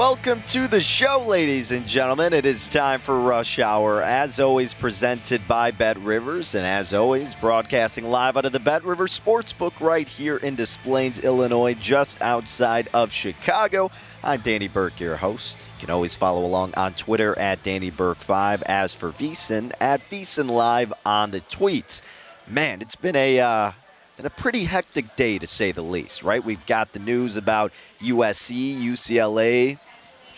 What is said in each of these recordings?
Welcome to the show, ladies and gentlemen. It is time for Rush Hour, as always, presented by Bet Rivers, and as always, broadcasting live out of the Bet Rivers Sportsbook right here in Des Plaines, Illinois, just outside of Chicago. I'm Danny Burke, your host. You can always follow along on Twitter at Danny Burke5. As for VSIN, at VSIN Live on the tweets. Man, it's been a uh, been a pretty hectic day to say the least, right? We've got the news about USC, UCLA.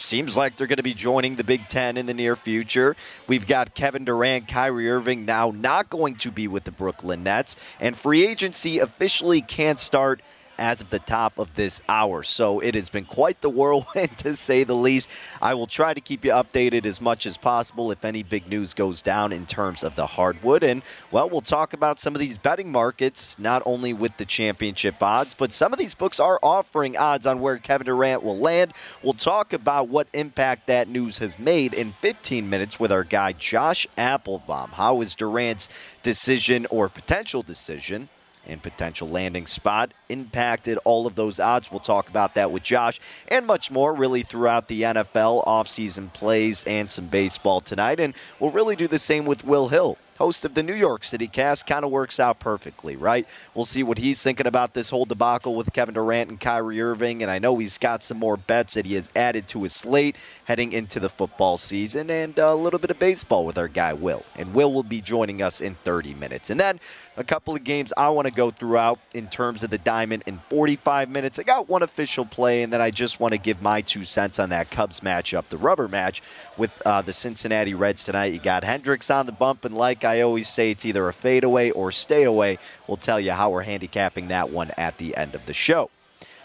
Seems like they're going to be joining the Big Ten in the near future. We've got Kevin Durant, Kyrie Irving now not going to be with the Brooklyn Nets, and free agency officially can't start as of the top of this hour. So it has been quite the whirlwind to say the least. I will try to keep you updated as much as possible if any big news goes down in terms of the hardwood. And well, we'll talk about some of these betting markets, not only with the championship odds, but some of these books are offering odds on where Kevin Durant will land. We'll talk about what impact that news has made in 15 minutes with our guy Josh Applebaum. How is Durant's decision or potential decision and potential landing spot impacted all of those odds. We'll talk about that with Josh and much more really throughout the NFL offseason plays and some baseball tonight. And we'll really do the same with Will Hill host of the New York City cast, kind of works out perfectly, right? We'll see what he's thinking about this whole debacle with Kevin Durant and Kyrie Irving. And I know he's got some more bets that he has added to his slate heading into the football season and a little bit of baseball with our guy, Will. And Will will be joining us in 30 minutes. And then a couple of games I want to go throughout in terms of the diamond in 45 minutes. I got one official play, and then I just want to give my two cents on that Cubs matchup, the rubber match with uh, the Cincinnati Reds tonight. You got Hendricks on the bump, and like I always say, it's either a fadeaway or stay away. We'll tell you how we're handicapping that one at the end of the show.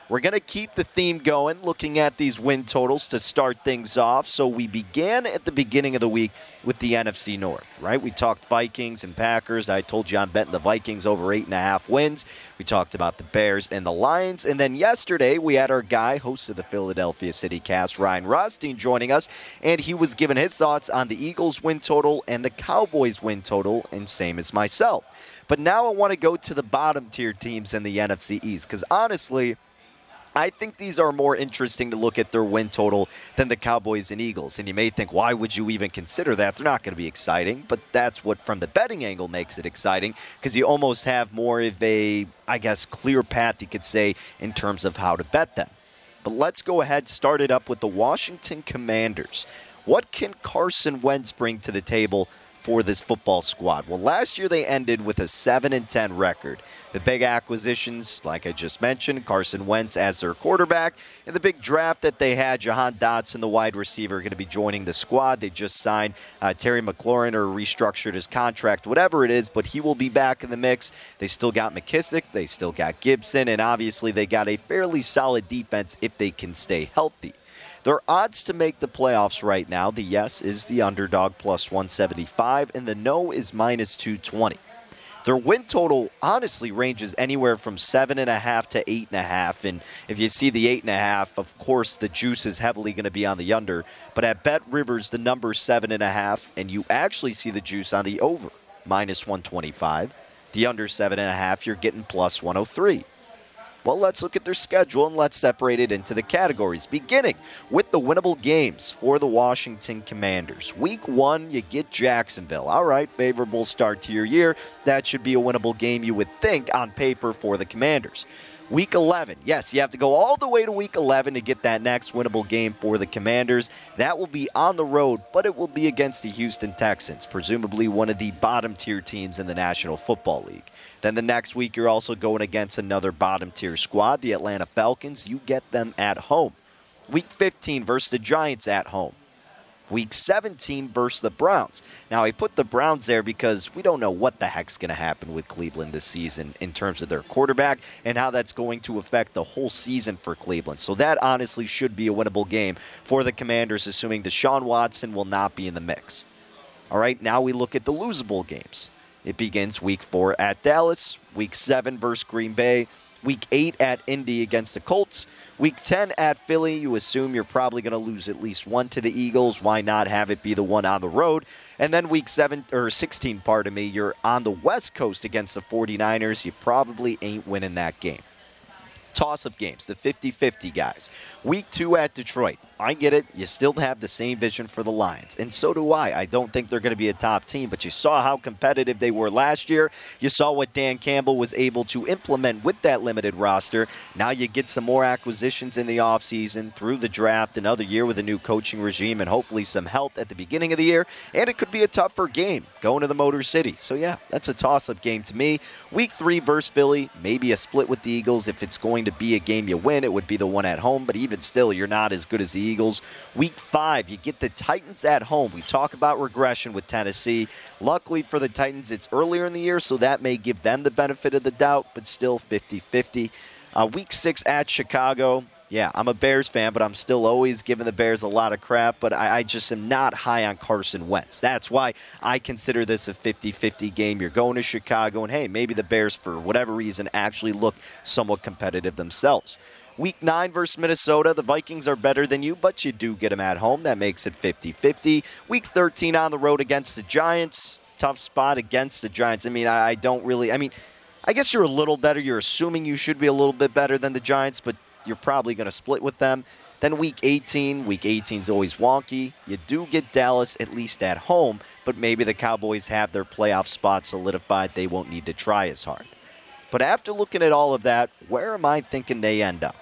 We're going to keep the theme going, looking at these win totals to start things off. So we began at the beginning of the week with the NFC North, right? We talked Vikings and Packers. I told you I'm betting the Vikings over eight and a half wins. We talked about the Bears and the Lions. And then yesterday, we had our guy, host of the Philadelphia City cast, Ryan Rothstein, joining us. And he was giving his thoughts on the Eagles win total and the Cowboys win total, and same as myself. But now I want to go to the bottom tier teams in the NFC East because honestly, I think these are more interesting to look at their win total than the Cowboys and Eagles. And you may think, why would you even consider that? They're not going to be exciting, but that's what, from the betting angle, makes it exciting because you almost have more of a, I guess, clear path, you could say, in terms of how to bet them. But let's go ahead, start it up with the Washington Commanders. What can Carson Wentz bring to the table for this football squad? Well, last year they ended with a 7 and 10 record. The big acquisitions, like I just mentioned, Carson Wentz as their quarterback, and the big draft that they had, Jahan Dotson, the wide receiver, going to be joining the squad. They just signed uh, Terry McLaurin or restructured his contract, whatever it is, but he will be back in the mix. They still got McKissic, they still got Gibson, and obviously they got a fairly solid defense if they can stay healthy. Their odds to make the playoffs right now, the yes is the underdog plus 175, and the no is minus 220. Their win total honestly ranges anywhere from seven and a half to eight and a half. And if you see the eight and a half, of course the juice is heavily going to be on the under. But at Bet Rivers, the number seven and a half, and you actually see the juice on the over, minus 125. The under seven and a half, you're getting plus 103. Well, let's look at their schedule and let's separate it into the categories, beginning with the winnable games for the Washington Commanders. Week one, you get Jacksonville. All right, favorable start to your year. That should be a winnable game, you would think, on paper for the Commanders. Week 11. Yes, you have to go all the way to week 11 to get that next winnable game for the Commanders. That will be on the road, but it will be against the Houston Texans, presumably one of the bottom tier teams in the National Football League. Then the next week, you're also going against another bottom tier squad, the Atlanta Falcons. You get them at home. Week 15 versus the Giants at home. Week 17 versus the Browns. Now, I put the Browns there because we don't know what the heck's going to happen with Cleveland this season in terms of their quarterback and how that's going to affect the whole season for Cleveland. So, that honestly should be a winnable game for the Commanders, assuming Deshaun Watson will not be in the mix. All right, now we look at the losable games. It begins week four at Dallas, week seven versus Green Bay, week eight at Indy against the Colts, week 10 at Philly. You assume you're probably going to lose at least one to the Eagles. Why not have it be the one on the road? And then week seven or 16, pardon me, you're on the West Coast against the 49ers. You probably ain't winning that game toss up games, the 50 50 guys. Week two at Detroit. I get it. You still have the same vision for the Lions. And so do I. I don't think they're going to be a top team, but you saw how competitive they were last year. You saw what Dan Campbell was able to implement with that limited roster. Now you get some more acquisitions in the offseason through the draft, another year with a new coaching regime, and hopefully some health at the beginning of the year. And it could be a tougher game going to the Motor City. So, yeah, that's a toss up game to me. Week three versus Philly, maybe a split with the Eagles. If it's going to be a game you win, it would be the one at home, but even still, you're not as good as the Eagles. Week five, you get the Titans at home. We talk about regression with Tennessee. Luckily for the Titans, it's earlier in the year, so that may give them the benefit of the doubt, but still 50 50. Uh, week six at Chicago. Yeah, I'm a Bears fan, but I'm still always giving the Bears a lot of crap. But I, I, just am not high on Carson Wentz. That's why I consider this a 50 50 game. You're going to Chicago, and hey, maybe the Bears, for whatever reason, actually look somewhat competitive themselves. Week 9 versus Minnesota, the Vikings are better than you, but you do get them at home. That makes it 50 50. Week 13 on the road against the Giants. Tough spot against the Giants. I mean, I, I don't really. I mean, I guess you're a little better. You're assuming you should be a little bit better than the Giants, but you're probably going to split with them. Then week 18, week 18 is always wonky. You do get Dallas at least at home, but maybe the Cowboys have their playoff spot solidified. They won't need to try as hard. But after looking at all of that, where am I thinking they end up?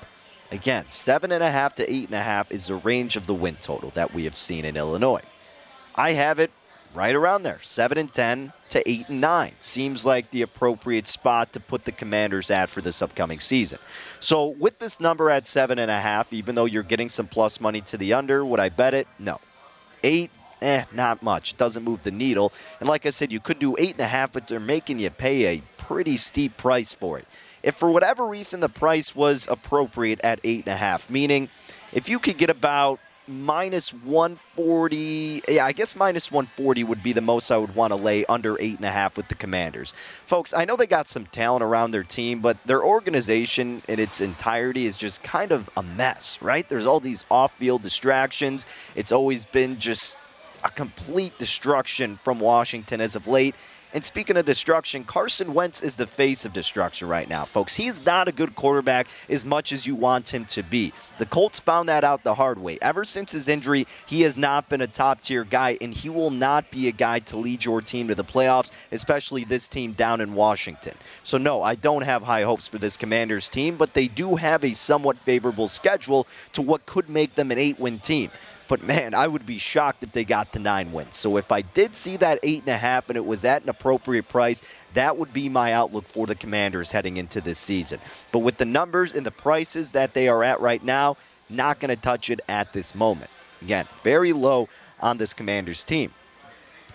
Again, seven and a half to eight and a half is the range of the win total that we have seen in Illinois. I have it right around there, seven and ten to eight and nine. Seems like the appropriate spot to put the Commanders at for this upcoming season. So with this number at seven and a half, even though you're getting some plus money to the under, would I bet it? No. Eight, eh, not much. Doesn't move the needle. And like I said, you could do eight and a half, but they're making you pay a pretty steep price for it. If for whatever reason the price was appropriate at eight and a half, meaning if you could get about minus 140 yeah i guess minus 140 would be the most i would want to lay under eight and a half with the commanders. Folks i know they got some talent around their team but their organization in its entirety is just kind of a mess right? There's all these off-field distractions. It's always been just a complete destruction from washington as of late And speaking of destruction, Carson Wentz is the face of destruction right now, folks. He's not a good quarterback as much as you want him to be. The Colts found that out the hard way. Ever since his injury, he has not been a top tier guy, and he will not be a guy to lead your team to the playoffs, especially this team down in Washington. So, no, I don't have high hopes for this Commanders team, but they do have a somewhat favorable schedule to what could make them an eight win team. But man, I would be shocked if they got to nine wins. So if I did see that eight and a half and it was at an appropriate price, that would be my outlook for the Commanders heading into this season. But with the numbers and the prices that they are at right now, not going to touch it at this moment. Again, very low on this Commanders team.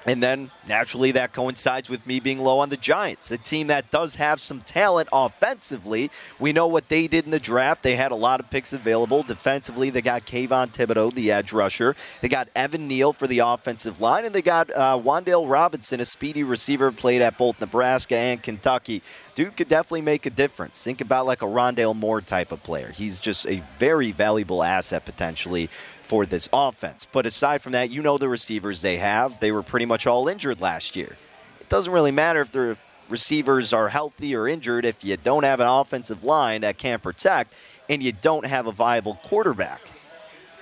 And then naturally, that coincides with me being low on the Giants, a team that does have some talent offensively. We know what they did in the draft. They had a lot of picks available. Defensively, they got Kayvon Thibodeaux, the edge rusher. They got Evan Neal for the offensive line, and they got uh, Wan'Dale Robinson, a speedy receiver, played at both Nebraska and Kentucky. Dude could definitely make a difference. Think about like a Rondale Moore type of player. He's just a very valuable asset potentially for this offense. But aside from that, you know the receivers they have. They were pretty much all injured last year. It doesn't really matter if the receivers are healthy or injured if you don't have an offensive line that can protect and you don't have a viable quarterback.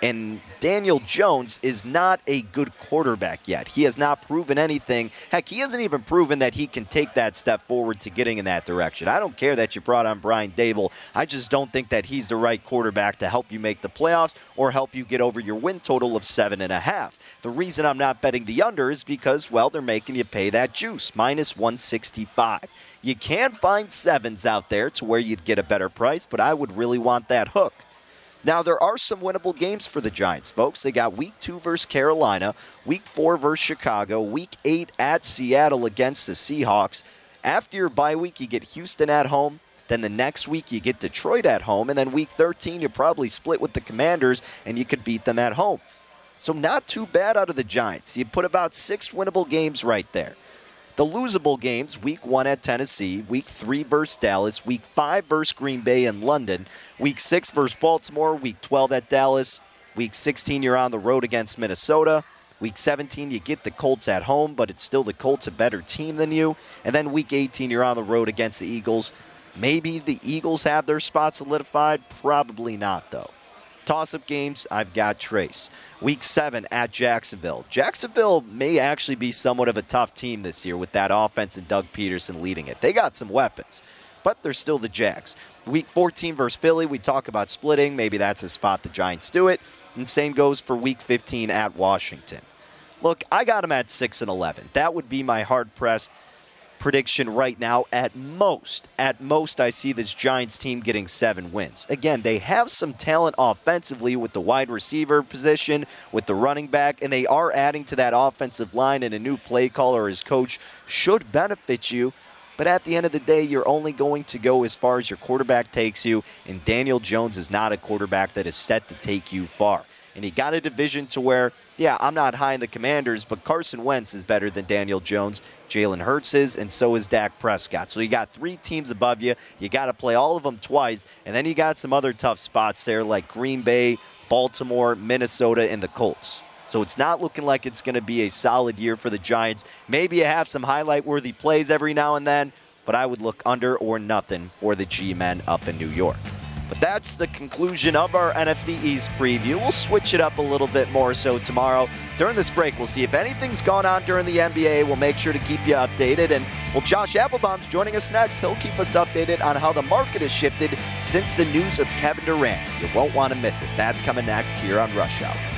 And Daniel Jones is not a good quarterback yet. He has not proven anything. Heck, he hasn't even proven that he can take that step forward to getting in that direction. I don't care that you brought on Brian Daboll. I just don't think that he's the right quarterback to help you make the playoffs or help you get over your win total of seven and a half. The reason I'm not betting the under is because, well, they're making you pay that juice, minus 165. You can find sevens out there to where you'd get a better price, but I would really want that hook. Now, there are some winnable games for the Giants, folks. They got week two versus Carolina, week four versus Chicago, week eight at Seattle against the Seahawks. After your bye week, you get Houston at home. Then the next week, you get Detroit at home. And then week 13, you probably split with the Commanders and you could beat them at home. So, not too bad out of the Giants. You put about six winnable games right there. The losable games week one at Tennessee, week three versus Dallas, week five versus Green Bay and London, week six versus Baltimore, week 12 at Dallas, week 16 you're on the road against Minnesota. Week 17, you get the Colts at home, but it's still the Colts a better team than you. And then week 18, you're on the road against the Eagles. Maybe the Eagles have their spot solidified. Probably not, though. Toss up games, I've got Trace. Week seven at Jacksonville. Jacksonville may actually be somewhat of a tough team this year with that offense and Doug Pederson leading it. They got some weapons, but they're still the Jags. Week 14 versus Philly, we talk about splitting. Maybe that's a spot the Giants do it. And same goes for week 15 at Washington. Look, I got them at 6 and 11. That would be my hard press prediction right now. At most, at most, I see this Giants team getting seven wins. Again, they have some talent offensively with the wide receiver position, with the running back, and they are adding to that offensive line, and a new play caller as coach should benefit you. But at the end of the day, you're only going to go as far as your quarterback takes you, and Daniel Jones is not a quarterback that is set to take you far. And he got a division to where, yeah, I'm not high in the commanders, but Carson Wentz is better than Daniel Jones. Jalen Hurts is, and so is Dak Prescott. So you got three teams above you. You got to play all of them twice, and then you got some other tough spots there like Green Bay, Baltimore, Minnesota, and the Colts. So it's not looking like it's going to be a solid year for the Giants. Maybe you have some highlight worthy plays every now and then, but I would look under or nothing for the G men up in New York. But that's the conclusion of our NFC East preview. We'll switch it up a little bit more so tomorrow. During this break, we'll see if anything's gone on during the NBA. We'll make sure to keep you updated. And well, Josh Applebaum's joining us next. He'll keep us updated on how the market has shifted since the news of Kevin Durant. You won't want to miss it. That's coming next here on Rush Hour.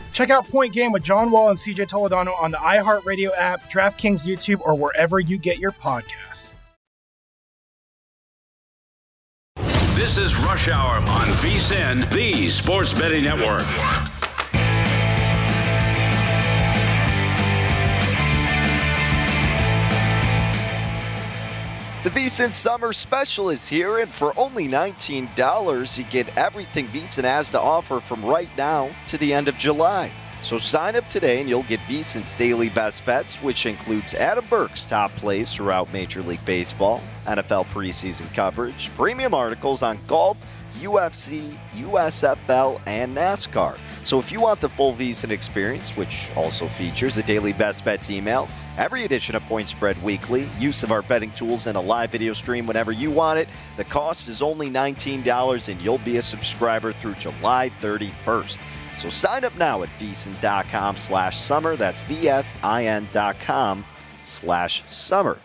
Check out Point Game with John Wall and CJ Toledano on the iHeartRadio app, DraftKings YouTube, or wherever you get your podcasts. This is Rush Hour on VSIN, the Sports Betting Network. The VSiN Summer Special is here, and for only $19, you get everything VSiN has to offer from right now to the end of July. So sign up today and you'll get VSiN's daily best bets, which includes Adam Burke's top plays throughout Major League Baseball, NFL preseason coverage, premium articles on golf, UFC, USFL, and NASCAR. So if you want the full VSiN experience, which also features the daily best bets email, every edition of Point Spread Weekly, use of our betting tools, and a live video stream whenever you want it, the cost is only $19 and you'll be a subscriber through July 31st. So sign up now at vsin.com slash summer. That's V-S-I-N dot com slash summer.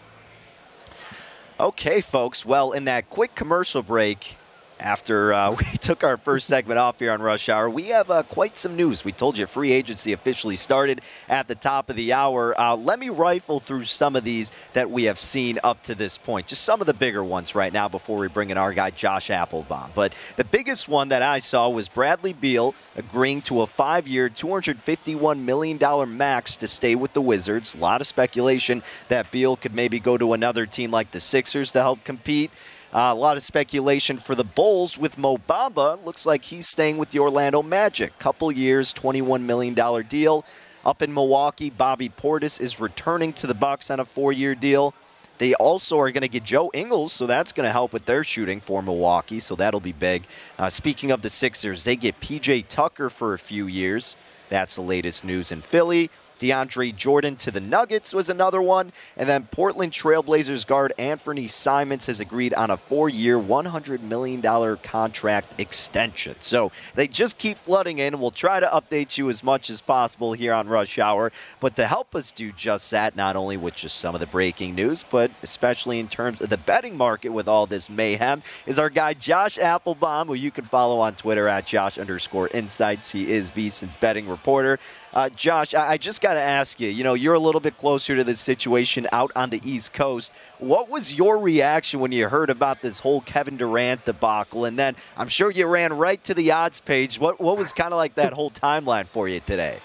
Okay, folks. Well, in that quick commercial break, after uh, we took our first segment off here on Rush Hour, we have uh, quite some news. We told you free agency officially started at the top of the hour. Uh, let me rifle through some of these that we have seen up to this point. Just some of the bigger ones right now before we bring in our guy Josh Applebaum. But the biggest one that I saw was Bradley Beal agreeing to a five-year, $251 million max to stay with the Wizards. A lot of speculation that Beal could maybe go to another team like the Sixers to help compete. Uh, a lot of speculation for the Bulls with Mo Bamba. Looks like he's staying with the Orlando Magic. Couple years, $21 million deal. Up in Milwaukee, Bobby Portis is returning to the Bucks on a four-year deal. They also are going to get Joe Ingles, so that's going to help with their shooting for Milwaukee, so that'll be big. Uh, speaking of the Sixers, they get PJ Tucker for a few years. That's the latest news in Philly. DeAndre Jordan to the Nuggets was another one. And then Portland Trailblazers guard Anthony Simons has agreed on a four year, $100 million contract extension. So they just keep flooding in. We'll try to update you as much as possible here on Rush Hour. But to help us do just that, not only with just some of the breaking news, but especially in terms of the betting market with all this mayhem, is our guy Josh Applebaum, who you can follow on Twitter at Josh underscore insights. He is VSiN's betting reporter. Uh, Josh, I, I just got to ask you, you know, you're a little bit closer to this situation out on the East Coast. What was your reaction when you heard about this whole Kevin Durant debacle? And then I'm sure you ran right to the odds page. What, what was kind of like that whole timeline for you today?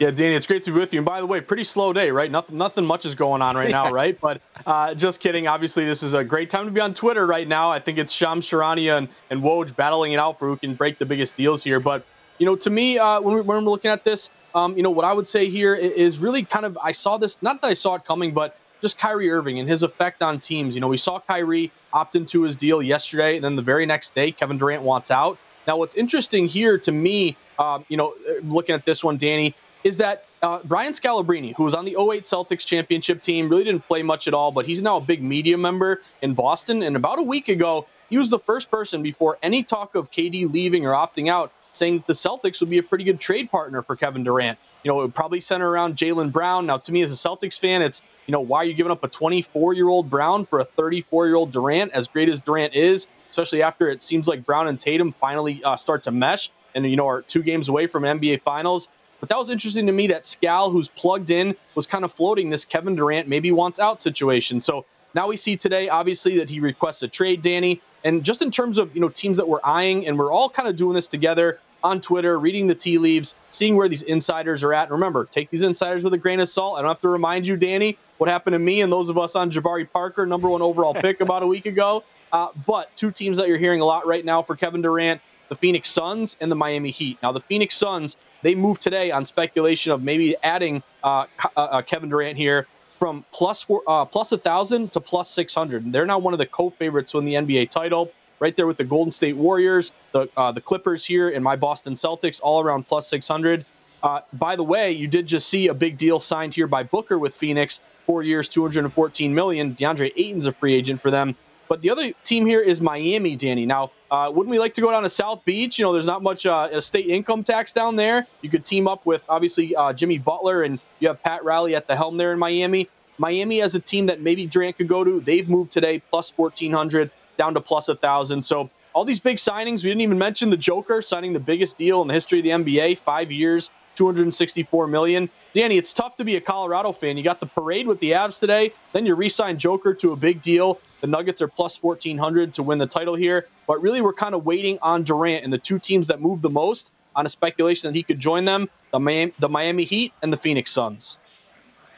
Yeah, Danny, it's great to be with you. And by the way, pretty slow day, right? Nothing, nothing much is going on right now, right? But uh, just kidding. Obviously, this is a great time to be on Twitter right now. I think it's Shams Charania and, and Woj battling it out for who can break the biggest deals here. But you know, to me, uh, when, we, when we're looking at this, um, you know, what I would say here is really kind of I saw this. Not that I saw it coming, but just Kyrie Irving and his effect on teams. You know, we saw Kyrie opt into his deal yesterday, and then the very next day, Kevin Durant wants out. Now, what's interesting here to me, um, you know, looking at this one, Danny, is that uh, Brian Scalabrine, who was on the 08 Celtics championship team, really didn't play much at all, but he's now a big media member in Boston. And about a week ago, he was the first person before any talk of KD leaving or opting out saying that the Celtics would be a pretty good trade partner for Kevin Durant. You know, it would probably center around Jaylen Brown. Now, to me as a Celtics fan, it's, you know, why are you giving up a 24 year old Brown for a 34 year old Durant, as great as Durant is, especially after it seems like Brown and Tatum finally uh, start to mesh and, you know, are two games away from NBA Finals. But that was interesting to me that Scal, who's plugged in, was kind of floating this Kevin Durant maybe wants out situation. So now we see today, obviously, that he requests a trade, Danny. And just in terms of you know teams that we're eyeing, and we're all kind of doing this together on Twitter, reading the tea leaves, seeing where these insiders are at. And remember, take these insiders with a grain of salt. I don't have to remind you, Danny, what happened to me and those of us on Jabari Parker, number one overall pick about a week ago. Uh, but two teams that you're hearing a lot right now for Kevin Durant the Phoenix Suns and the Miami Heat. Now, the Phoenix Suns, they moved today on speculation of maybe adding uh, uh, uh Kevin Durant here from plus four, uh, plus a thousand to plus six hundred. They're now one of the co-favorites to win the NBA title, right there with the Golden State Warriors, the uh, the Clippers here, and my Boston Celtics, all around plus six hundred. Uh, by the way, you did just see a big deal signed here by Booker with Phoenix, four years, 214 million. DeAndre Ayton's a free agent for them. But the other team here is Miami, Danny. Now, uh, wouldn't we like to go down to South Beach? You know, there's not much uh, state income tax down there. You could team up with obviously uh, Jimmy Butler, and you have Pat Riley at the helm there in Miami. Miami as a team that maybe Durant could go to. They've moved today plus 1400 down to plus 1000. So all these big signings. We didn't even mention the Joker signing the biggest deal in the history of the NBA, five years, 264 million. Danny, it's tough to be a Colorado fan. You got the parade with the Avs today, then you re-sign Joker to a big deal. The Nuggets are plus 1400 to win the title here, but really we're kind of waiting on Durant and the two teams that move the most on a speculation that he could join them, the Miami, the Miami Heat and the Phoenix Suns.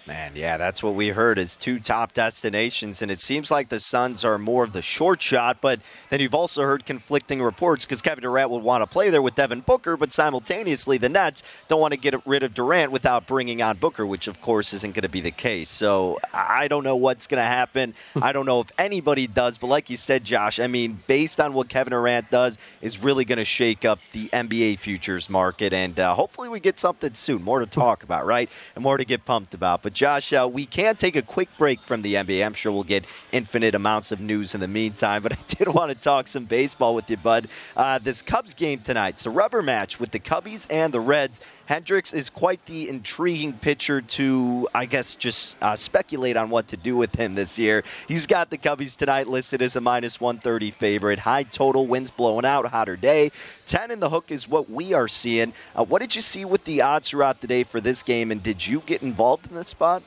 Man, yeah, that's what we heard is two top destinations, and it seems like the Suns are more of the short shot. But then you've also heard conflicting reports because Kevin Durant would want to play there with Devin Booker, but simultaneously the Nets don't want to get rid of Durant without bringing on Booker, which of course isn't going to be the case. So I don't know what's going to happen. I don't know if anybody does, but like you said, Josh, I mean, based on what Kevin Durant does, is really going to shake up the NBA futures market, and uh, hopefully we get something soon, more to talk about, right, and more to get pumped about. But Josh, uh, we can take a quick break from the NBA. I'm sure we'll get infinite amounts of news in the meantime, but I did want to talk some baseball with you, bud. Uh, this Cubs game tonight, it's a rubber match with the Cubbies and the Reds. Hendricks is quite the intriguing pitcher to, I guess, just uh, speculate on what to do with him this year. He's got the Cubbies tonight listed as a minus 130 favorite. High total, winds blowing out, hotter day. 10 in the hook is what we are seeing. Uh, what did you see with the odds throughout the day for this game, and did you get involved in this spot?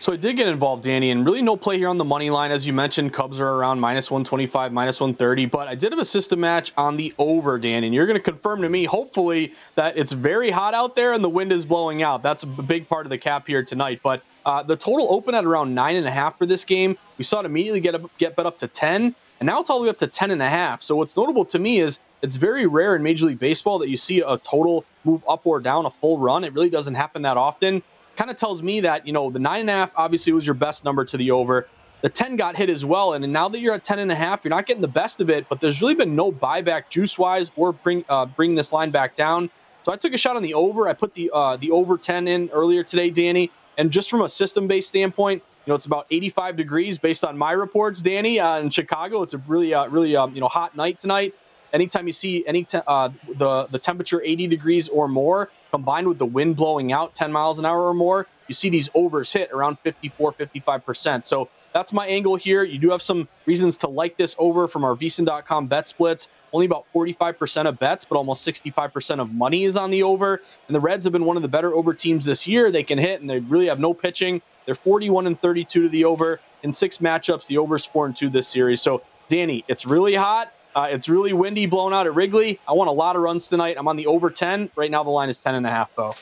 So I did get involved, Danny, and really no play here on the money line. As you mentioned, Cubs are around minus 125, minus 130, but I did have a system match on the over, Danny, and you're going to confirm to me, hopefully, that it's very hot out there and the wind is blowing out. That's a big part of the cap here tonight. But uh, the total open at around nine and a half for this game. We saw it immediately get up, get bet up to 10, and now it's all the way up to 10 and a half. So what's notable to me is it's very rare in Major League Baseball that you see a total move up or down a full run. It really doesn't happen that often kind of tells me that, you know, the nine and a half obviously was your best number to the over. The 10 got hit as well. And now that you're at 10 and a half, you're not getting the best of it, but there's really been no buyback juice wise or bring, uh, bring this line back down. So I took a shot on the over. I put the, uh, the over 10 in earlier today, Danny. And just from a system based standpoint, you know, it's about 85 degrees based on my reports, Danny, uh, in Chicago. It's a really, uh, really, um, you know, hot night tonight. Anytime you see any te- uh, the the temperature 80 degrees or more, combined with the wind blowing out 10 miles an hour or more, you see these overs hit around 54, 55%. So that's my angle here. You do have some reasons to like this over from our VSiN.com bet splits. Only about 45% of bets, but almost 65% of money is on the over. And the Reds have been one of the better over teams this year. They can hit and they really have no pitching. They're 41 and 32 to the over. In six matchups, the over's 4 and 2 this series. So, Danny, it's really hot. Uh, it's really windy, blown out at Wrigley. I want a lot of runs tonight. I'm on the over 10. Right now, the line is 10 and a half, though.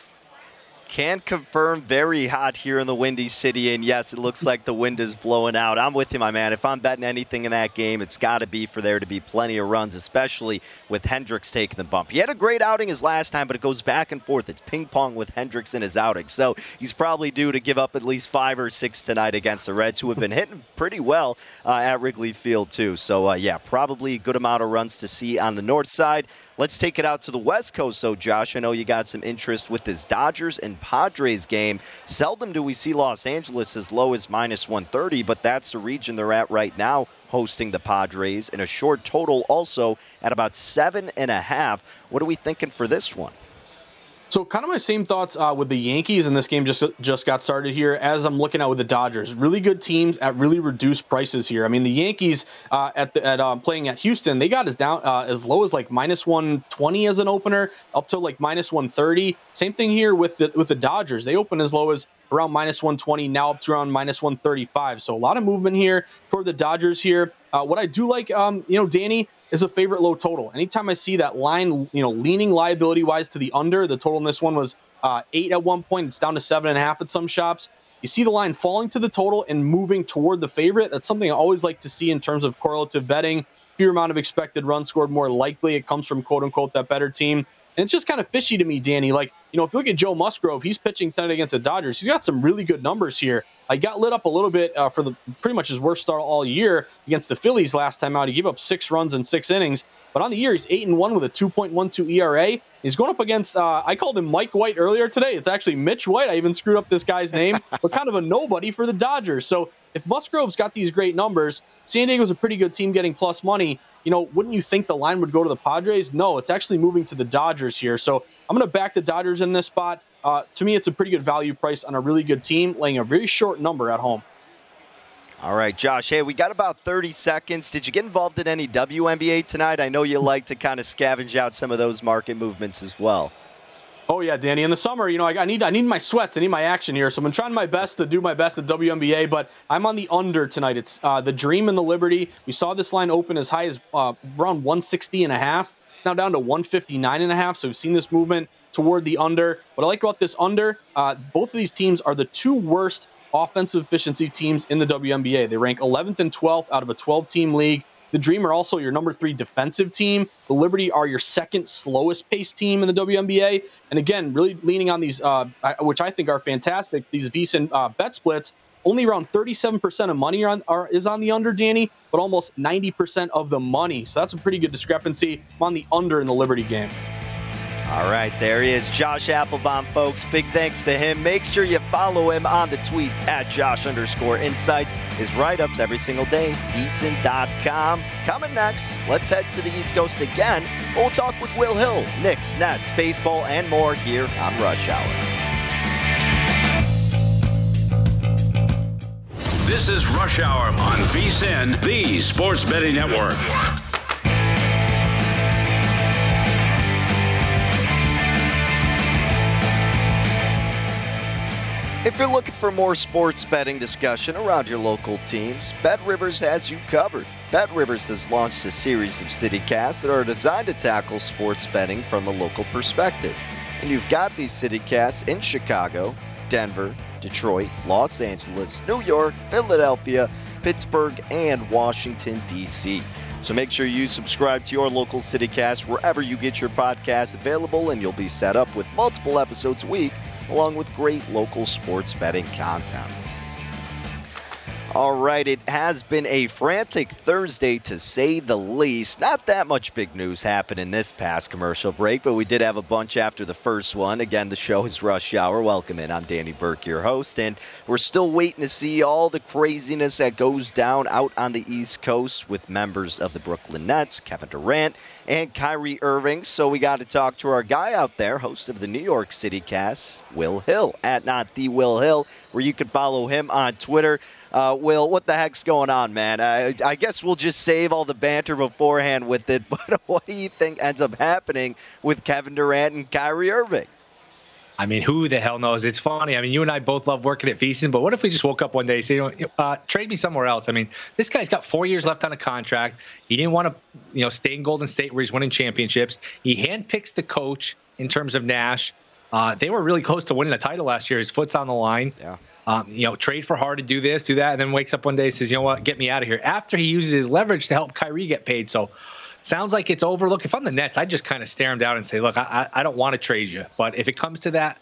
Can confirm very hot here in the Windy City, and yes, it looks like the wind is blowing out. I'm with you, my man. If I'm betting anything in that game, it's got to be for there to be plenty of runs, especially with Hendricks taking the bump. He had a great outing his last time, but it goes back and forth. It's ping pong with Hendricks in his outing, so he's probably due to give up at least five or six tonight against the Reds, who have been hitting pretty well uh, at Wrigley Field too. So uh, yeah, probably a good amount of runs to see on the north side. Let's take it out to the West Coast, though, Josh. I know you got some interest with this Dodgers and Padres game. Seldom do we see Los Angeles as low as minus 130, but that's the region they're at right now, hosting the Padres, and a short total also at about seven and a half. What are we thinking for this one? So, kind of my same thoughts uh, with the Yankees, and this game just just got started here. As I'm looking at with the Dodgers, really good teams at really reduced prices here. I mean, the Yankees uh, at the, at uh, playing at Houston, they got as down uh, as low as like minus 120 as an opener, up to like minus 130. Same thing here with the with the Dodgers. They open as low as around minus 120, now up to around minus 135. So a lot of movement here for the Dodgers here. Uh, what I do like, um, you know, Danny, is a favorite low total. Anytime I see that line, you know, leaning liability wise to the under, the total in this one was uh, eight at one point. It's down to seven and a half at some shops. You see the line falling to the total and moving toward the favorite. That's something I always like to see in terms of correlative betting. Fewer amount of expected runs scored, more likely it comes from quote unquote that better team. And it's just kind of fishy to me, Danny. Like, you know, if you look at Joe Musgrove, he's pitching tonight against the Dodgers. He's got some really good numbers here. I got lit up a little bit uh, for the pretty much his worst start all year against the Phillies last time out. He gave up six runs in six innings, but on the year he's eight and one with a 2.12 ERA. He's going up against uh, I called him Mike White earlier today. It's actually Mitch White. I even screwed up this guy's name, but kind of a nobody for the Dodgers. So if Musgrove's got these great numbers, San Diego's a pretty good team getting plus money. You know, wouldn't you think the line would go to the Padres? No, it's actually moving to the Dodgers here. So I'm going to back the Dodgers in this spot. Uh, to me, it's a pretty good value price on a really good team, laying a very short number at home. All right, Josh. Hey, we got about 30 seconds. Did you get involved in any WNBA tonight? I know you like to kind of scavenge out some of those market movements as well. Oh yeah, Danny. In the summer, you know, I, I, need I need my sweats. I need my action here. So I'm trying my best to do my best at WNBA. But I'm on the under tonight. It's uh, the Dream and the Liberty. We saw this line open as high as uh, around 160 and a half. Now down to 159 and a half. So we've seen this movement toward the under. What I like about this under, uh, both of these teams are the two worst offensive efficiency teams in the WNBA. They rank 11th and 12th out of a 12 team league. The Dream are also your number three defensive team. The Liberty are your second slowest pace team in the WNBA. And again, really leaning on these, uh, which I think are fantastic, these VSiN uh, bet splits. Only around 37% of money on, are, is on the under, Danny, but almost 90% of the money. So that's a pretty good discrepancy. I'm on the under in the Liberty game. All right, there he is, Josh Applebaum, folks. Big thanks to him. Make sure you follow him on the tweets at Josh underscore insights. His write ups every single day, VSiN.com. Coming next, let's head to the East Coast again. We'll talk with Will Hill, Knicks, Nets, baseball, and more here on Rush Hour. This is Rush Hour on VSiN, the Sports Betting Network. If you're looking for more sports betting discussion around your local teams, Bet Rivers has you covered. Bet Rivers has launched a series of CityCasts that are designed to tackle sports betting from the local perspective. And you've got these CityCasts in Chicago, Denver, Detroit, Los Angeles, New York, Philadelphia, Pittsburgh, and Washington, D.C. So make sure you subscribe to your local CityCast wherever you get your podcast available, and you'll be set up with multiple episodes a week along with great local sports betting content. All right, it has been a frantic Thursday to say the least. Not that much big news happened in this past commercial break, but we did have a bunch after the first one. Again, the show is Rush Hour. Welcome in. I'm Danny Burke, your host, and we're still waiting to see all the craziness that goes down out on the East Coast with members of the Brooklyn Nets, Kevin Durant, and Kyrie Irving. So we got to talk to our guy out there, host of the New York City Cast, Will Hill, at not the Will Hill, where you can follow him on Twitter. Uh, Will, what the heck's going on, man? I, I guess we'll just save all the banter beforehand with it, but what do you think ends up happening with Kevin Durant and Kyrie Irving? I mean, who the hell knows? It's funny. I mean, you and I both love working at VSiN, but what if we just woke up one day and say, you know, uh, trade me somewhere else? I mean, this guy's got four years left on a contract. He didn't want to, you know, stay in Golden State where he's winning championships. He handpicks the coach in terms of Nash. Uh, they were really close to winning the title last year. His foot's on the line. Yeah. Um, you know, trade for hard to do this, do that, and then wakes up one day and says, you know what, get me out of here. After he uses his leverage to help Kyrie get paid. So sounds like it's over. Look, if I'm the Nets, I just kind of stare him down and say, look, I, I don't want to trade you. But if it comes to that,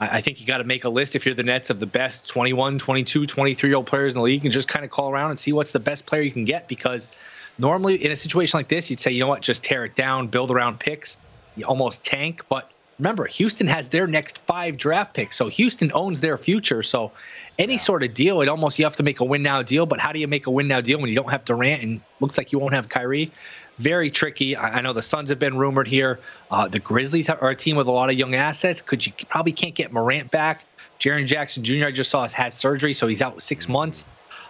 I, I think you got to make a list if you're the Nets of the best 21, 22, 23 year old players in the league and just kind of call around and see what's the best player you can get because normally in a situation like this, you'd say, you know what, just tear it down, build around picks, you almost tank. But remember, Houston has their next five draft picks. So Houston owns their future. So any sort of deal, it almost you have to make a win now deal. But how do you make a win now deal when you don't have Durant and looks like you won't have Kyrie? Very tricky. I, I know the Suns have been rumored here. Uh, the Grizzlies are a team with a lot of young assets. Could you probably can't get Morant back? Jaren Jackson Jr. I just saw has had surgery, so he's out six months.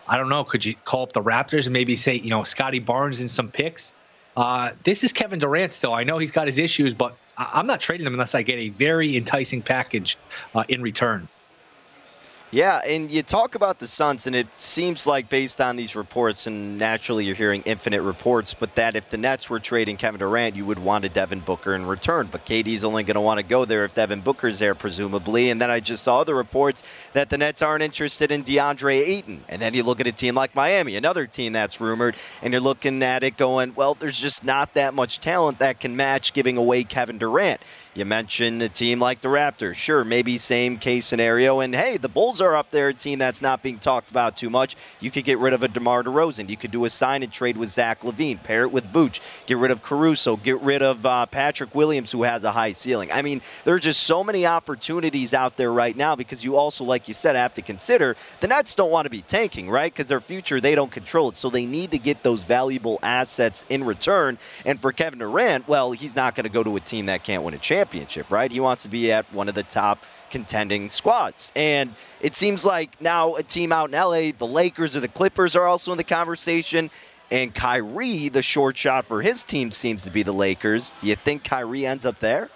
I don't know. Could you call up the Raptors and maybe say, you know, Scottie Barnes and some picks? Uh, this is Kevin Durant still. I know he's got his issues, but I- am not trading him unless I get a very enticing package uh, in return. Yeah, and you talk about the Suns, and it seems like based on these reports, and naturally you're hearing infinite reports, but that if the Nets were trading Kevin Durant, you would want a Devin Booker in return. But KD's only going to want to go there if Devin Booker's there, presumably. And then I just saw the reports that the Nets aren't interested in DeAndre Ayton. And then you look at a team like Miami, another team that's rumored, and you're looking at it going, well, there's just not that much talent that can match giving away Kevin Durant. You mentioned a team like the Raptors. Sure, maybe same case scenario. And hey, the Bulls are up there, a team that's not being talked about too much. You could get rid of a DeMar DeRozan. You could do a sign and trade with Zach LaVine, pair it with Vooch, get rid of Caruso, get rid of uh, Patrick Williams, who has a high ceiling. I mean, there are just so many opportunities out there right now because you also, like you said, have to consider the Nets don't want to be tanking, right? Because their future, they don't control it. So they need to get those valuable assets in return. And for Kevin Durant, well, he's not going to go to a team that can't win a championship championship, right? He wants to be at one of the top contending squads. And it seems like now a team out in LA, the Lakers or the Clippers are also in the conversation. And Kyrie, the short shot for his team seems to be the Lakers. Do you think Kyrie ends up there?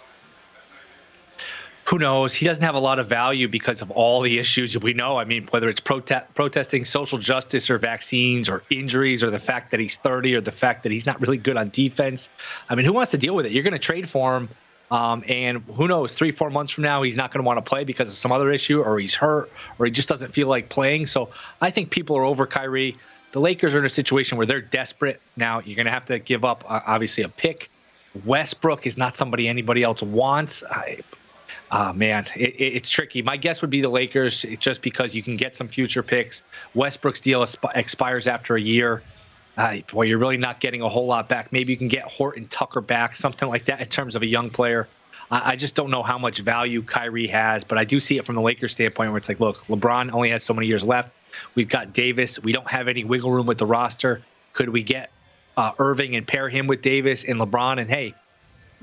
who knows? He doesn't have a lot of value because of all the issues we know. I mean, whether it's prote- protesting social justice or vaccines or injuries or the fact that he's 30 or the fact that he's not really good on defense. I mean, who wants to deal with it? You're going to trade for him um, and who knows, three, four months from now, he's not going to want to play because of some other issue, or he's hurt, or he just doesn't feel like playing. So I think people are over Kyrie. The Lakers are in a situation where they're desperate. Now, you're going to have to give up, uh, obviously, a pick. Westbrook is not somebody anybody else wants. I, uh, man, it, it, it's tricky. My guess would be the Lakers, just because you can get some future picks. Westbrook's deal expires after a year uh, boy, you're really not getting a whole lot back. Maybe you can get Horton Tucker back, something like that, in terms of a young player. I, I just don't know how much value Kyrie has, but I do see it from the Lakers standpoint where it's like, look, LeBron only has so many years left. We've got Davis. We don't have any wiggle room with the roster. Could we get uh, Irving and pair him with Davis and LeBron? And hey,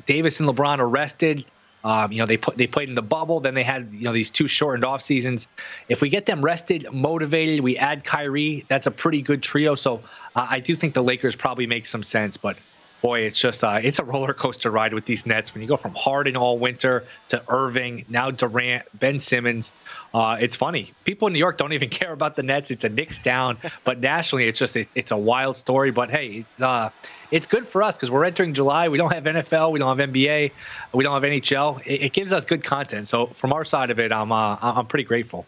Davis and LeBron are rested. Um, you know, they put they played in the bubble. Then they had you know these two shortened off seasons. If we get them rested, motivated, we add Kyrie. That's a pretty good trio. So uh, I do think the Lakers probably make some sense. But boy, it's just uh, it's a roller coaster ride with these Nets. When you go from Harden all winter to Irving, now Durant, Ben Simmons, uh, it's funny. People in New York don't even care about the Nets. It's a Knicks down, but nationally, it's just it, it's a wild story. But hey, it's, uh, it's good for us because we're entering July. We don't have NFL, we don't have NBA, we don't have NHL. It, it gives us good content. So from our side of it, I'm uh, I'm pretty grateful.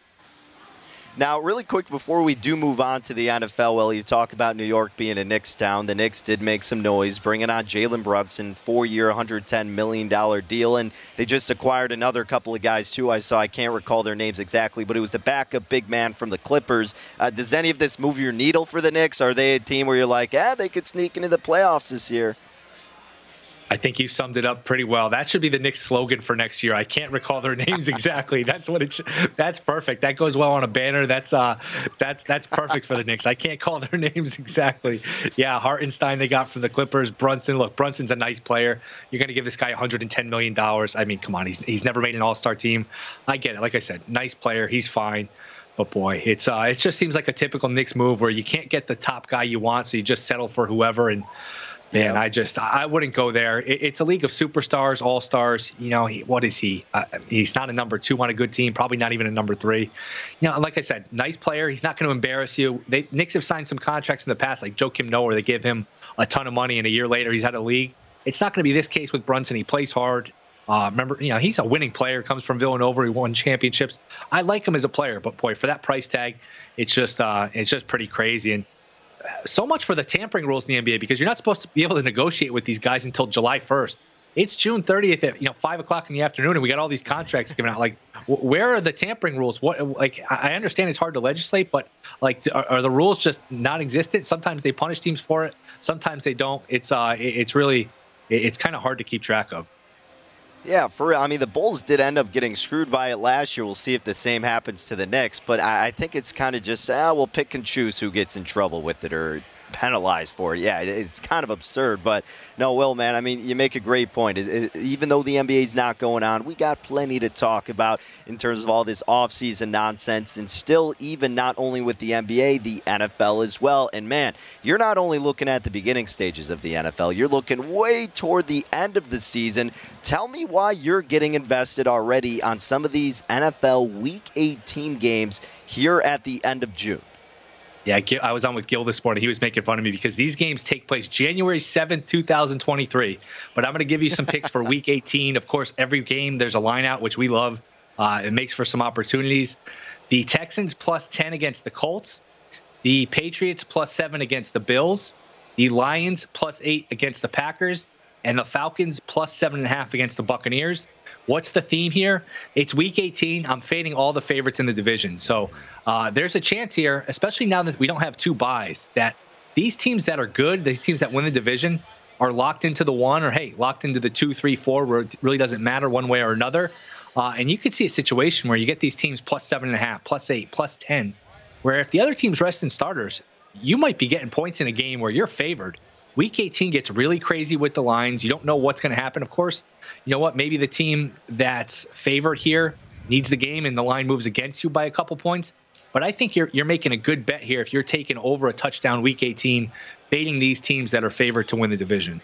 Now, really quick before we do move on to the NFL, well, you talk about New York being a Knicks town. The Knicks did make some noise, bringing on Jalen Brunson, four-year, $110 million deal, and they just acquired another couple of guys too. I saw. I can't recall their names exactly, but it was the backup big man from the Clippers. Uh, does any of this move your needle for the Knicks? Are they a team where you're like, yeah, they could sneak into the playoffs this year? I think you summed it up pretty well. That should be the Knicks slogan for next year. I can't recall their names exactly. That's what it. That's perfect. That goes well on a banner. That's uh, that's that's perfect for the Knicks. I can't call their names exactly. Yeah, Hartenstein they got from the Clippers. Brunson. Look, Brunson's a nice player. You're to give this guy 110 million dollars. I mean, come on. He's he's never made an All Star team. I get it. Like I said, nice player. He's fine. But boy, it's uh, it just seems like a typical Knicks move where you can't get the top guy you want, so you just settle for whoever and Man, I just I wouldn't go there. It, it's a league of superstars, all stars. You know, he, what is he? Uh, he's not a number two on a good team. Probably not even a number three. You know, like I said, nice player. He's not going to embarrass you. They Knicks have signed some contracts in the past, like Joakim Noah, where they give him a ton of money, and a year later he's out of the league. It's not going to be this case with Brunson. He plays hard. Uh, remember, you know, he's a winning player, comes from Villanova, he won championships. I like him as a player, but boy, for that price tag, it's just uh, it's just pretty crazy. And so much for the tampering rules in the NBA because you're not supposed to be able to negotiate with these guys until July 1st. It's June 30th at you know five o'clock in the afternoon, and we got all these contracts given out. Like, where are the tampering rules? What like I understand it's hard to legislate, but like are, are the rules just non-existent? Sometimes they punish teams for it, sometimes they don't. It's uh, it's really it's kind of hard to keep track of. Yeah, for real. I mean, the Bulls did end up getting screwed by it last year. We'll see if the same happens to the Knicks. But I, I think it's kind of just, ah, we'll pick and choose who gets in trouble with it or penalized for it. Yeah, it's kind of absurd. But no, Will, man, I mean, you make a great point. It, it, even though the NBA is not going on, we got plenty to talk about in terms of all this offseason nonsense. And still, even not only with the NBA, the NFL as well. And man, you're not only looking at the beginning stages of the NFL, you're looking way toward the end of the season. Tell me why you're getting invested already on some of these NFL Week 18 games here at the end of June. Yeah, I was on with Gil this morning. He was making fun of me because these games take place January 7th, 2023. But I'm going to give you some picks for week 18. Of course, every game there's a line out, which we love. Uh, it makes for some opportunities. The Texans plus 10 against the Colts. The Patriots plus 7 against the Bills. The Lions plus 8 against the Packers. And the Falcons plus 7.5 against the Buccaneers. What's the theme here? It's week 18. I'm fading all the favorites in the division. So uh, there's a chance here, especially now that we don't have two byes, that these teams that are good, these teams that win the division, are locked into the one or, hey, locked into the two, three, four, where it really doesn't matter one way or another. Uh, and you could see a situation where you get these teams plus seven and a half, plus eight, plus 10, where if the other team's resting starters, you might be getting points in a game where you're favored. Week 18 gets really crazy with the lines. You don't know what's going to happen. Of course, you know what? Maybe the team that's favored here needs the game and the line moves against you by a couple points. But I think you're you're making a good bet here if you're taking over a touchdown week 18, baiting these teams that are favored to win the division.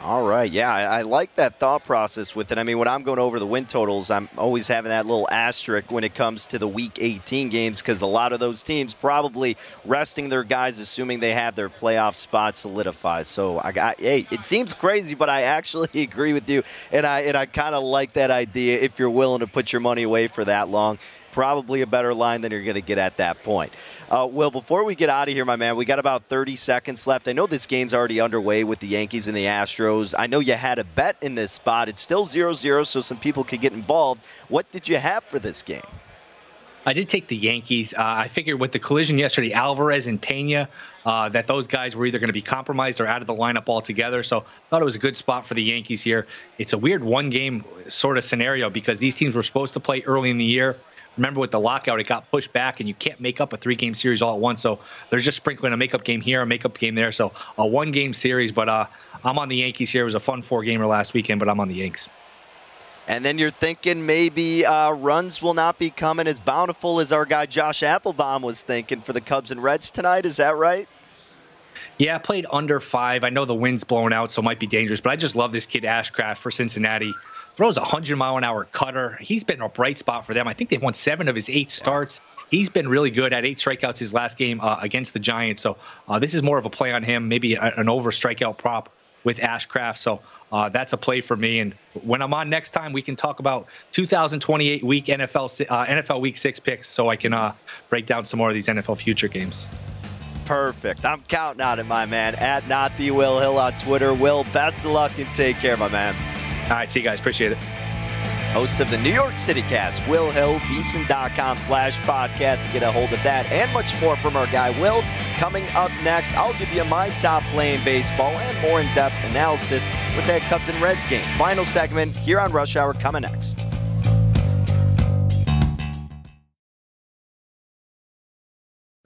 All right. Yeah, I, I, like that thought process with it. I mean, when I'm going over the win totals, I'm always having that little asterisk when it comes to the Week 18 games because a lot of those teams probably resting their guys, assuming they have their playoff spot solidified. So I got. Hey, it seems crazy, but I actually agree with you, and I and I kind of like that idea if you're willing to put your money away for that long probably a better line than you're going to get at that point. Uh, Will, before we get out of here, my man, we got about 30 seconds left. I know this game's already underway with the Yankees and the Astros. I know you had a bet in this spot. It's still 0 0, so some people could get involved. What did you have for this game? I did take the Yankees. Uh, I figured with the collision yesterday, Alvarez and Pena, uh, that those guys were either going to be compromised or out of the lineup altogether. So I thought it was a good spot for the Yankees here. It's a weird one game sort of scenario because these teams were supposed to play early in the year. Remember with the lockout, it got pushed back, and you can't make up a three game series all at once. So they're just sprinkling a makeup game here, a makeup game there. So a one game series, but uh, I'm on the Yankees here. It was a fun four gamer last weekend, but I'm on the Yanks. And then you're thinking maybe uh, runs will not be coming as bountiful as our guy Josh Applebaum was thinking for the Cubs and Reds tonight. Is that right? Yeah, I played under five. I know the wind's blowing out, so it might be dangerous, but I just love this kid Ashcraft for Cincinnati throws a 100 mile an hour cutter. He's been a bright spot for them. I think they've won seven of his eight starts. He's been really good at eight strikeouts his last game uh, against the Giants. So uh, this is more of a play on him, maybe an over strikeout prop with Ashcraft. So uh, that's a play for me. And when I'm on next time, we can talk about 2028 week NFL uh, NFL Week Six picks, so I can uh, break down some more of these NFL future games. Perfect. I'm counting on it, my man. At not the Will Hill on Twitter. Will, best of luck and take care, my man. All right, see you guys. Appreciate it. Host of the New York City Cast, Will Hill, VSiN.com slash podcast to get a hold of that and much more from our guy Will. Coming up next, I'll give you my top play in baseball and more in-depth analysis with that Cubs and Reds game. Final segment here on Rush Hour coming next.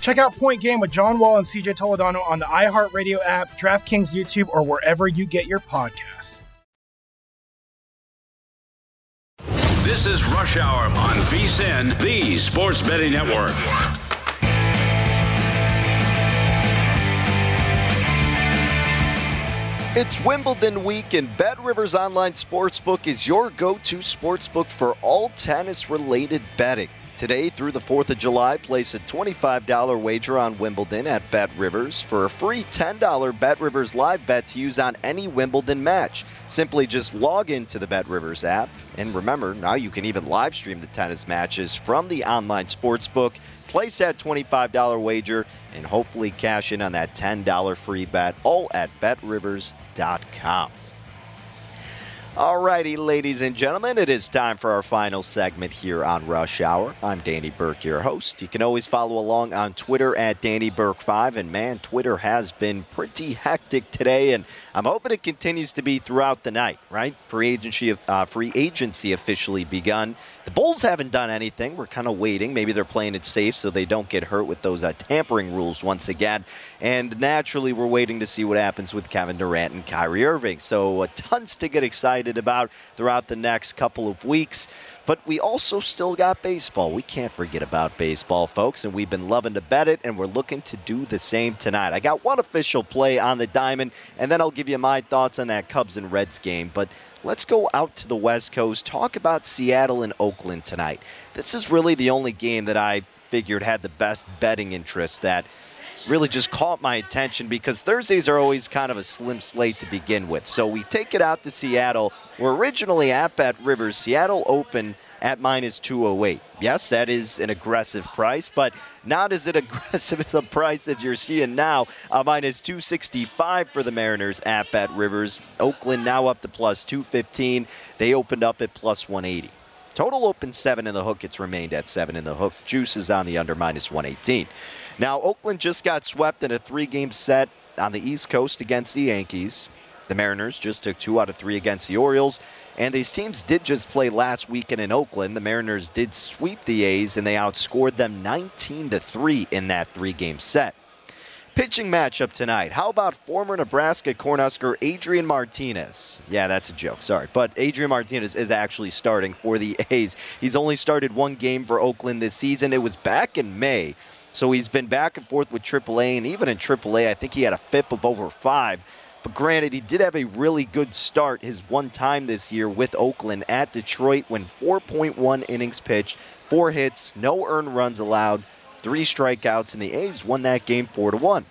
Check out Point Game with John Wall and CJ Toledano on the iHeartRadio app, DraftKings YouTube, or wherever you get your podcasts. This is Rush Hour on VSIN, the Sports Betting Network. It's Wimbledon week, and Bet Rivers Online Sportsbook is your go to sportsbook for all tennis related betting. Today through the 4th of July, place a $25 wager on Wimbledon at Bet Rivers for a free $10 Bet Rivers live bet to use on any Wimbledon match. Simply just log into the Bet Rivers app, and remember, now you can even live stream the tennis matches from the online sportsbook. Place that $25 wager and hopefully cash in on that $10 free bet, all at betrivers.com. Alrighty, ladies and gentlemen, it is time for our final segment here on Rush Hour. I'm Danny Burke, your host. You can always follow along on Twitter at Danny Burke5. And man, Twitter has been pretty hectic today, and I'm hoping it continues to be throughout the night. Right? Free agency, uh, free agency officially begun. The Bulls haven't done anything. We're kind of waiting. Maybe they're playing it safe so they don't get hurt with those uh, tampering rules once again. And naturally, we're waiting to see what happens with Kevin Durant and Kyrie Irving. So, uh, tons to get excited about throughout the next couple of weeks. But we also still got baseball. We can't forget about baseball, folks, and we've been loving to bet it, and we're looking to do the same tonight. I got one official play on the diamond, and then I'll give you my thoughts on that Cubs and Reds game. But let's go out to the West Coast, talk about Seattle and Oakland tonight. This is really the only game that I figured had the best betting interest that really just caught my attention because Thursdays are always kind of a slim slate to begin with. So we take it out to Seattle. We're originally at Bet Rivers. Seattle open at minus 208. Yes, that is an aggressive price, but not as aggressive as the price that you're seeing now. Uh, minus 265 for the Mariners at Bet Rivers. Oakland now up to plus 215. They opened up at plus 180. Total open seven in the hook. It's remained at seven in the hook. Juice is on the under minus 118. Now, Oakland just got swept in a three game set on the East Coast against the Yankees. The Mariners just took two out of three against the Orioles. And these teams did just play last weekend in Oakland. The Mariners did sweep the A's and they outscored them 19 to 3 in that three game set. Pitching matchup tonight. How about former Nebraska Cornhusker Adrian Martinez? Yeah, that's a joke. Sorry. But Adrian Martinez is actually starting for the A's. He's only started one game for Oakland this season. It was back in May. So he's been back and forth with AAA, and even in AAA, I think he had a FIP of over five. But granted, he did have a really good start his one time this year with Oakland at Detroit when 4.1 innings pitched, four hits, no earned runs allowed, three strikeouts, and the A's won that game 4 to 1.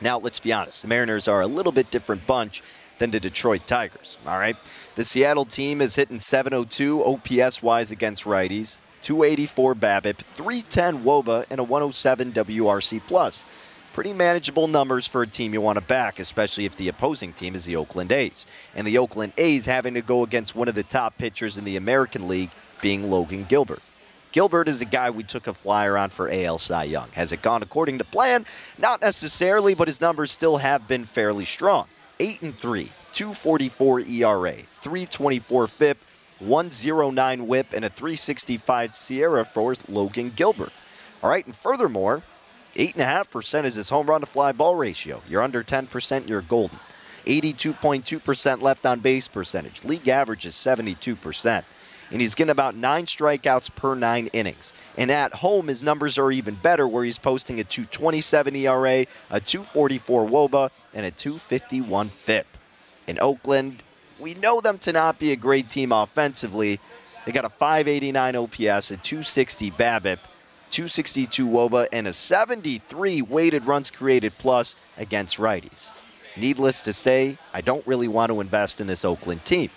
Now, let's be honest, the Mariners are a little bit different bunch. than the Detroit Tigers. All right. The Seattle team is hitting 702 OPS wise against righties, 284 BABIP, 310 WOBA, and a 107 WRC plus. Pretty manageable numbers for a team you want to back, especially if the opposing team is the Oakland A's. And the Oakland A's having to go against one of the top pitchers in the American League, being Logan Gilbert. Gilbert is a guy we took a flyer on for AL Cy Young. Has it gone according to plan? Not necessarily, but his numbers still have been fairly strong. 8 and 3, 244 ERA, 324 FIP, 109 whip, and a 365 SIERA for Logan Gilbert. All right, and furthermore, 8.5% is his home run to fly ball ratio. You're under 10%, you're golden. 82.2% left on base percentage. League average is 72%. And he's getting about nine strikeouts per nine innings. And at home, his numbers are even better, where he's posting a 227 ERA, a 244 Woba, and a 251 FIP. In Oakland, we know them to not be a great team offensively. They got a 589 OPS, a 260 BABIP, 262 Woba, and a 73 weighted runs created plus against righties. Needless to say, I don't really want to invest in this Oakland team.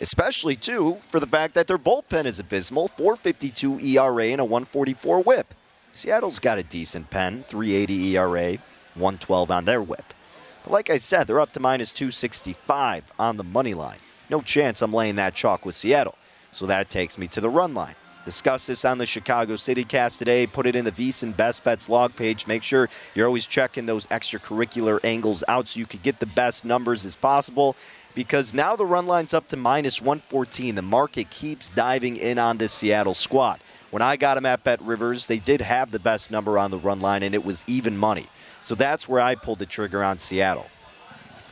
Especially, too, for the fact that their bullpen is abysmal 452 ERA and a 144 whip. Seattle's got a decent pen 380 ERA, 112 on their whip. But like I said, they're up to minus 265 on the money line. No chance I'm laying that chalk with Seattle. So that takes me to the run line. Discuss this on the Chicago City cast today. Put it in the VSiN Best Bets log page. Make sure you're always checking those extracurricular angles out so you can get the best numbers as possible. Because now the run line's up to minus 114. The market keeps diving in on this Seattle squad. When I got them at Bet Rivers, they did have the best number on the run line, and it was even money. So that's where I pulled the trigger on Seattle.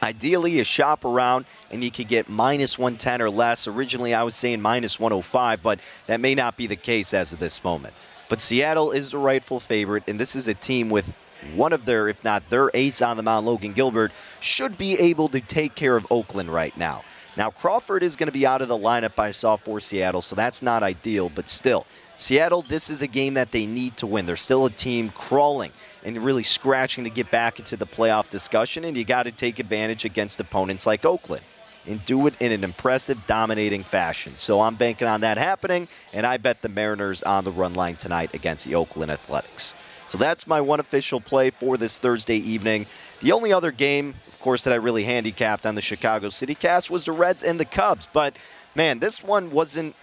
Ideally, you shop around and you could get minus 110 or less. Originally, I was saying minus 105, but that may not be the case as of this moment. But Seattle is the rightful favorite, and this is a team with one of their, if not their ace on the mound, Logan Gilbert, should be able to take care of Oakland right now. Now, Crawford is going to be out of the lineup I saw for Seattle, so that's not ideal, but still, Seattle, this is a game that they need to win. They're still a team crawling and really scratching to get back into the playoff discussion, and you got to take advantage against opponents like Oakland and do it in an impressive, dominating fashion. So I'm banking on that happening, and I bet the Mariners on the run line tonight against the Oakland Athletics. So that's my one official play for this Thursday evening. The only other game, of course, that I really handicapped on the Chicago City cast was the Reds and the Cubs. But man, this one wasn't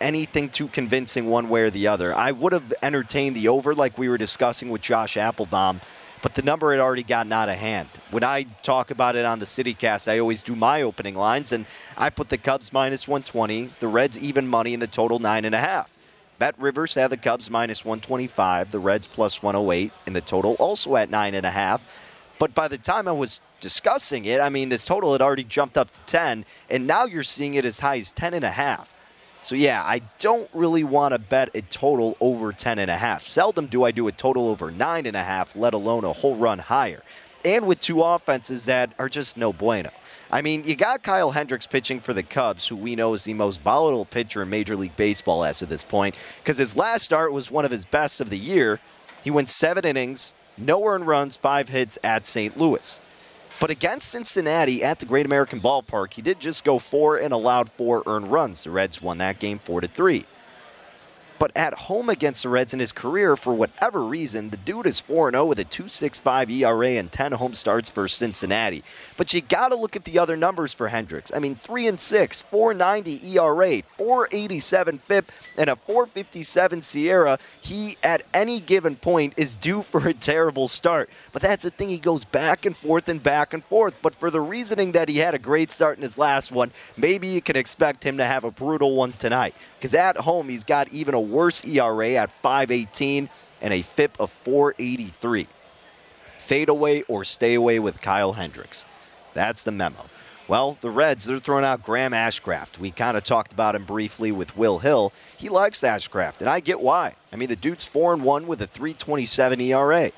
anything too convincing one way or the other. I would have entertained the over like we were discussing with Josh Applebaum, but the number had already gotten out of hand. When I talk about it on the CityCast, I always do my opening lines, and I put the Cubs minus 120, the Reds even money, and the total nine and a half. Bet Rivers had the Cubs minus 125, the Reds plus 108, and the total also at nine and a half. But by the time I was discussing it, I mean, this total had already jumped up to 10, and now you're seeing it as high as 10 and a half. So yeah, I don't really want to bet a total over 10 and a half. Seldom do I do a total over nine and a half, let alone a whole run higher. And with two offenses that are just no bueno. I mean, you got Kyle Hendricks pitching for the Cubs, who we know is the most volatile pitcher in Major League Baseball as of this point, because his last start was one of his best of the year. He went seven innings, no earned runs, five hits at St. Louis. But against Cincinnati at the Great American Ballpark, he did just go four and allowed four earned runs. The Reds won that game four to three. But at home against the Reds in his career, for whatever reason, the dude is 4 0 with a 2.65 ERA and 10 home starts for Cincinnati. But you got to look at the other numbers for Hendricks. I mean, 3 and 6, 490 ERA, 487 FIP, and a 457 SIERA. He, at any given point, is due for a terrible start. But that's the thing, he goes back and forth and back and forth. But for the reasoning that he had a great start in his last one, maybe you can expect him to have a brutal one tonight. Because at home, he's got even a worse ERA at 518 and a FIP of 483. Fade away or stay away with Kyle Hendricks. That's the memo. Well, the Reds, they're throwing out Graham Ashcraft. We kind of talked about him briefly with Will Hill. He likes Ashcraft, and I get why. I mean, the dude's 4 and 1 with a 327 ERA,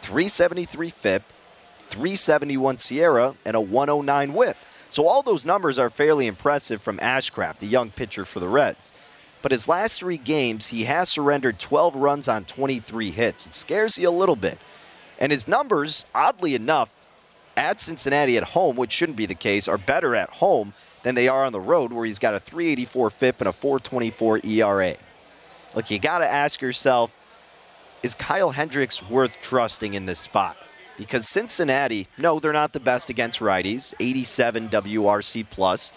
373 FIP, 371 SIERA, and a 109 whip. So all those numbers are fairly impressive from Ashcraft, the young pitcher for the Reds. But his last three games, he has surrendered 12 runs on 23 hits. It scares you a little bit. And his numbers, oddly enough, at Cincinnati at home, which shouldn't be the case, are better at home than they are on the road, where he's got a 384 FIP and a 424 ERA. Look, you got to ask yourself is Kyle Hendricks worth trusting in this spot? Because Cincinnati, no, they're not the best against righties, 87 WRC plus.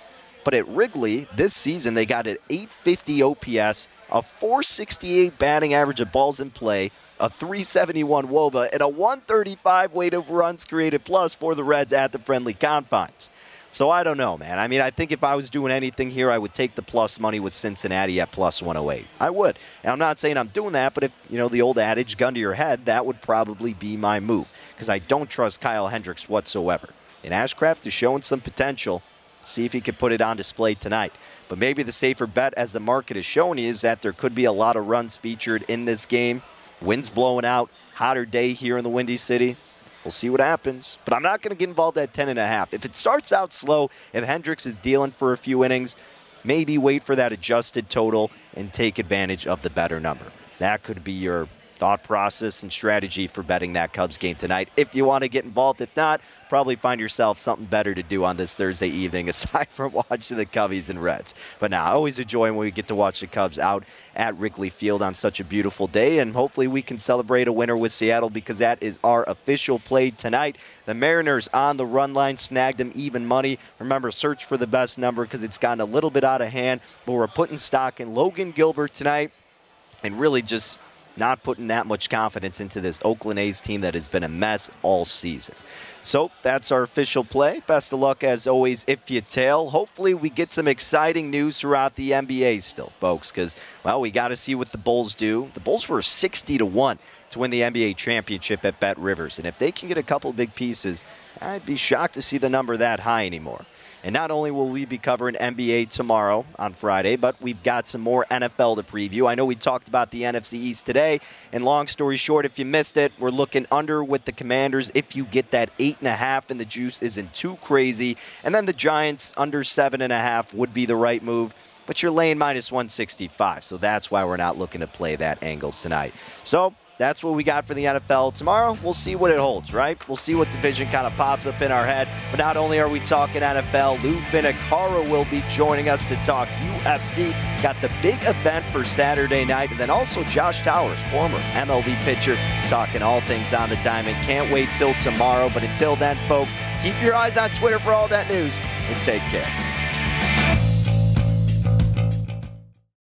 But at Wrigley this season, they got an 850 OPS, a 468 batting average of balls in play, a 371 WOBA, and a 135 weight of runs created plus for the Reds at the friendly confines. So I don't know, man. I mean, I think if I was doing anything here, I would take the plus money with Cincinnati at plus 108. I would. And I'm not saying I'm doing that, but if, you know, the old adage, gun to your head, that would probably be my move because I don't trust Kyle Hendricks whatsoever. And Ashcraft is showing some potential. See if he can put it on display tonight. But maybe the safer bet, as the market has shown, is that there could be a lot of runs featured in this game. Winds blowing out, hotter day here in the Windy City. We'll see what happens. But I'm not going to get involved at 10 and a half. If it starts out slow, if Hendricks is dealing for a few innings, maybe wait for that adjusted total and take advantage of the better number. That could be your thought process and strategy for betting that Cubs game tonight. If you want to get involved, if not, probably find yourself something better to do on this Thursday evening aside from watching the Cubbies and Reds. But now, I always enjoy when we get to watch the Cubs out at Wrigley Field on such a beautiful day, and hopefully we can celebrate a winner with Seattle because that is our official play tonight. The Mariners on the run line snagged them even money. Remember, search for the best number because it's gotten a little bit out of hand, but we're putting stock in Logan Gilbert tonight and really just not putting that much confidence into this Oakland A's team that has been a mess all season. So that's our official play. Best of luck as always if you tail. Hopefully we get some exciting news throughout the NBA still, folks, because well, we got to see what the Bulls do. The Bulls were 60 to 1 to win the NBA championship at Bet Rivers. And if they can get a couple big pieces, I'd be shocked to see the number that high anymore. And not only will we be covering NBA tomorrow on Friday, but we've got some more NFL to preview. I know we talked about the NFC East today. And long story short, if you missed it, we're looking under with the Commanders. If you get that eight and a half and the juice isn't too crazy. And then the Giants under seven and a half would be the right move. But you're laying minus 165. So that's why we're not looking to play that angle tonight. So that's what we got for the NFL. Tomorrow, we'll see what it holds, right? We'll see what division kind of pops up in our head. But not only are we talking NFL, Lou Finocchiaro will be joining us to talk UFC. Got the big event for Saturday night. And then also Josh Towers, former MLB pitcher, talking all things on the diamond. Can't wait till tomorrow. But until then, folks, keep your eyes on Twitter for all that news and take care.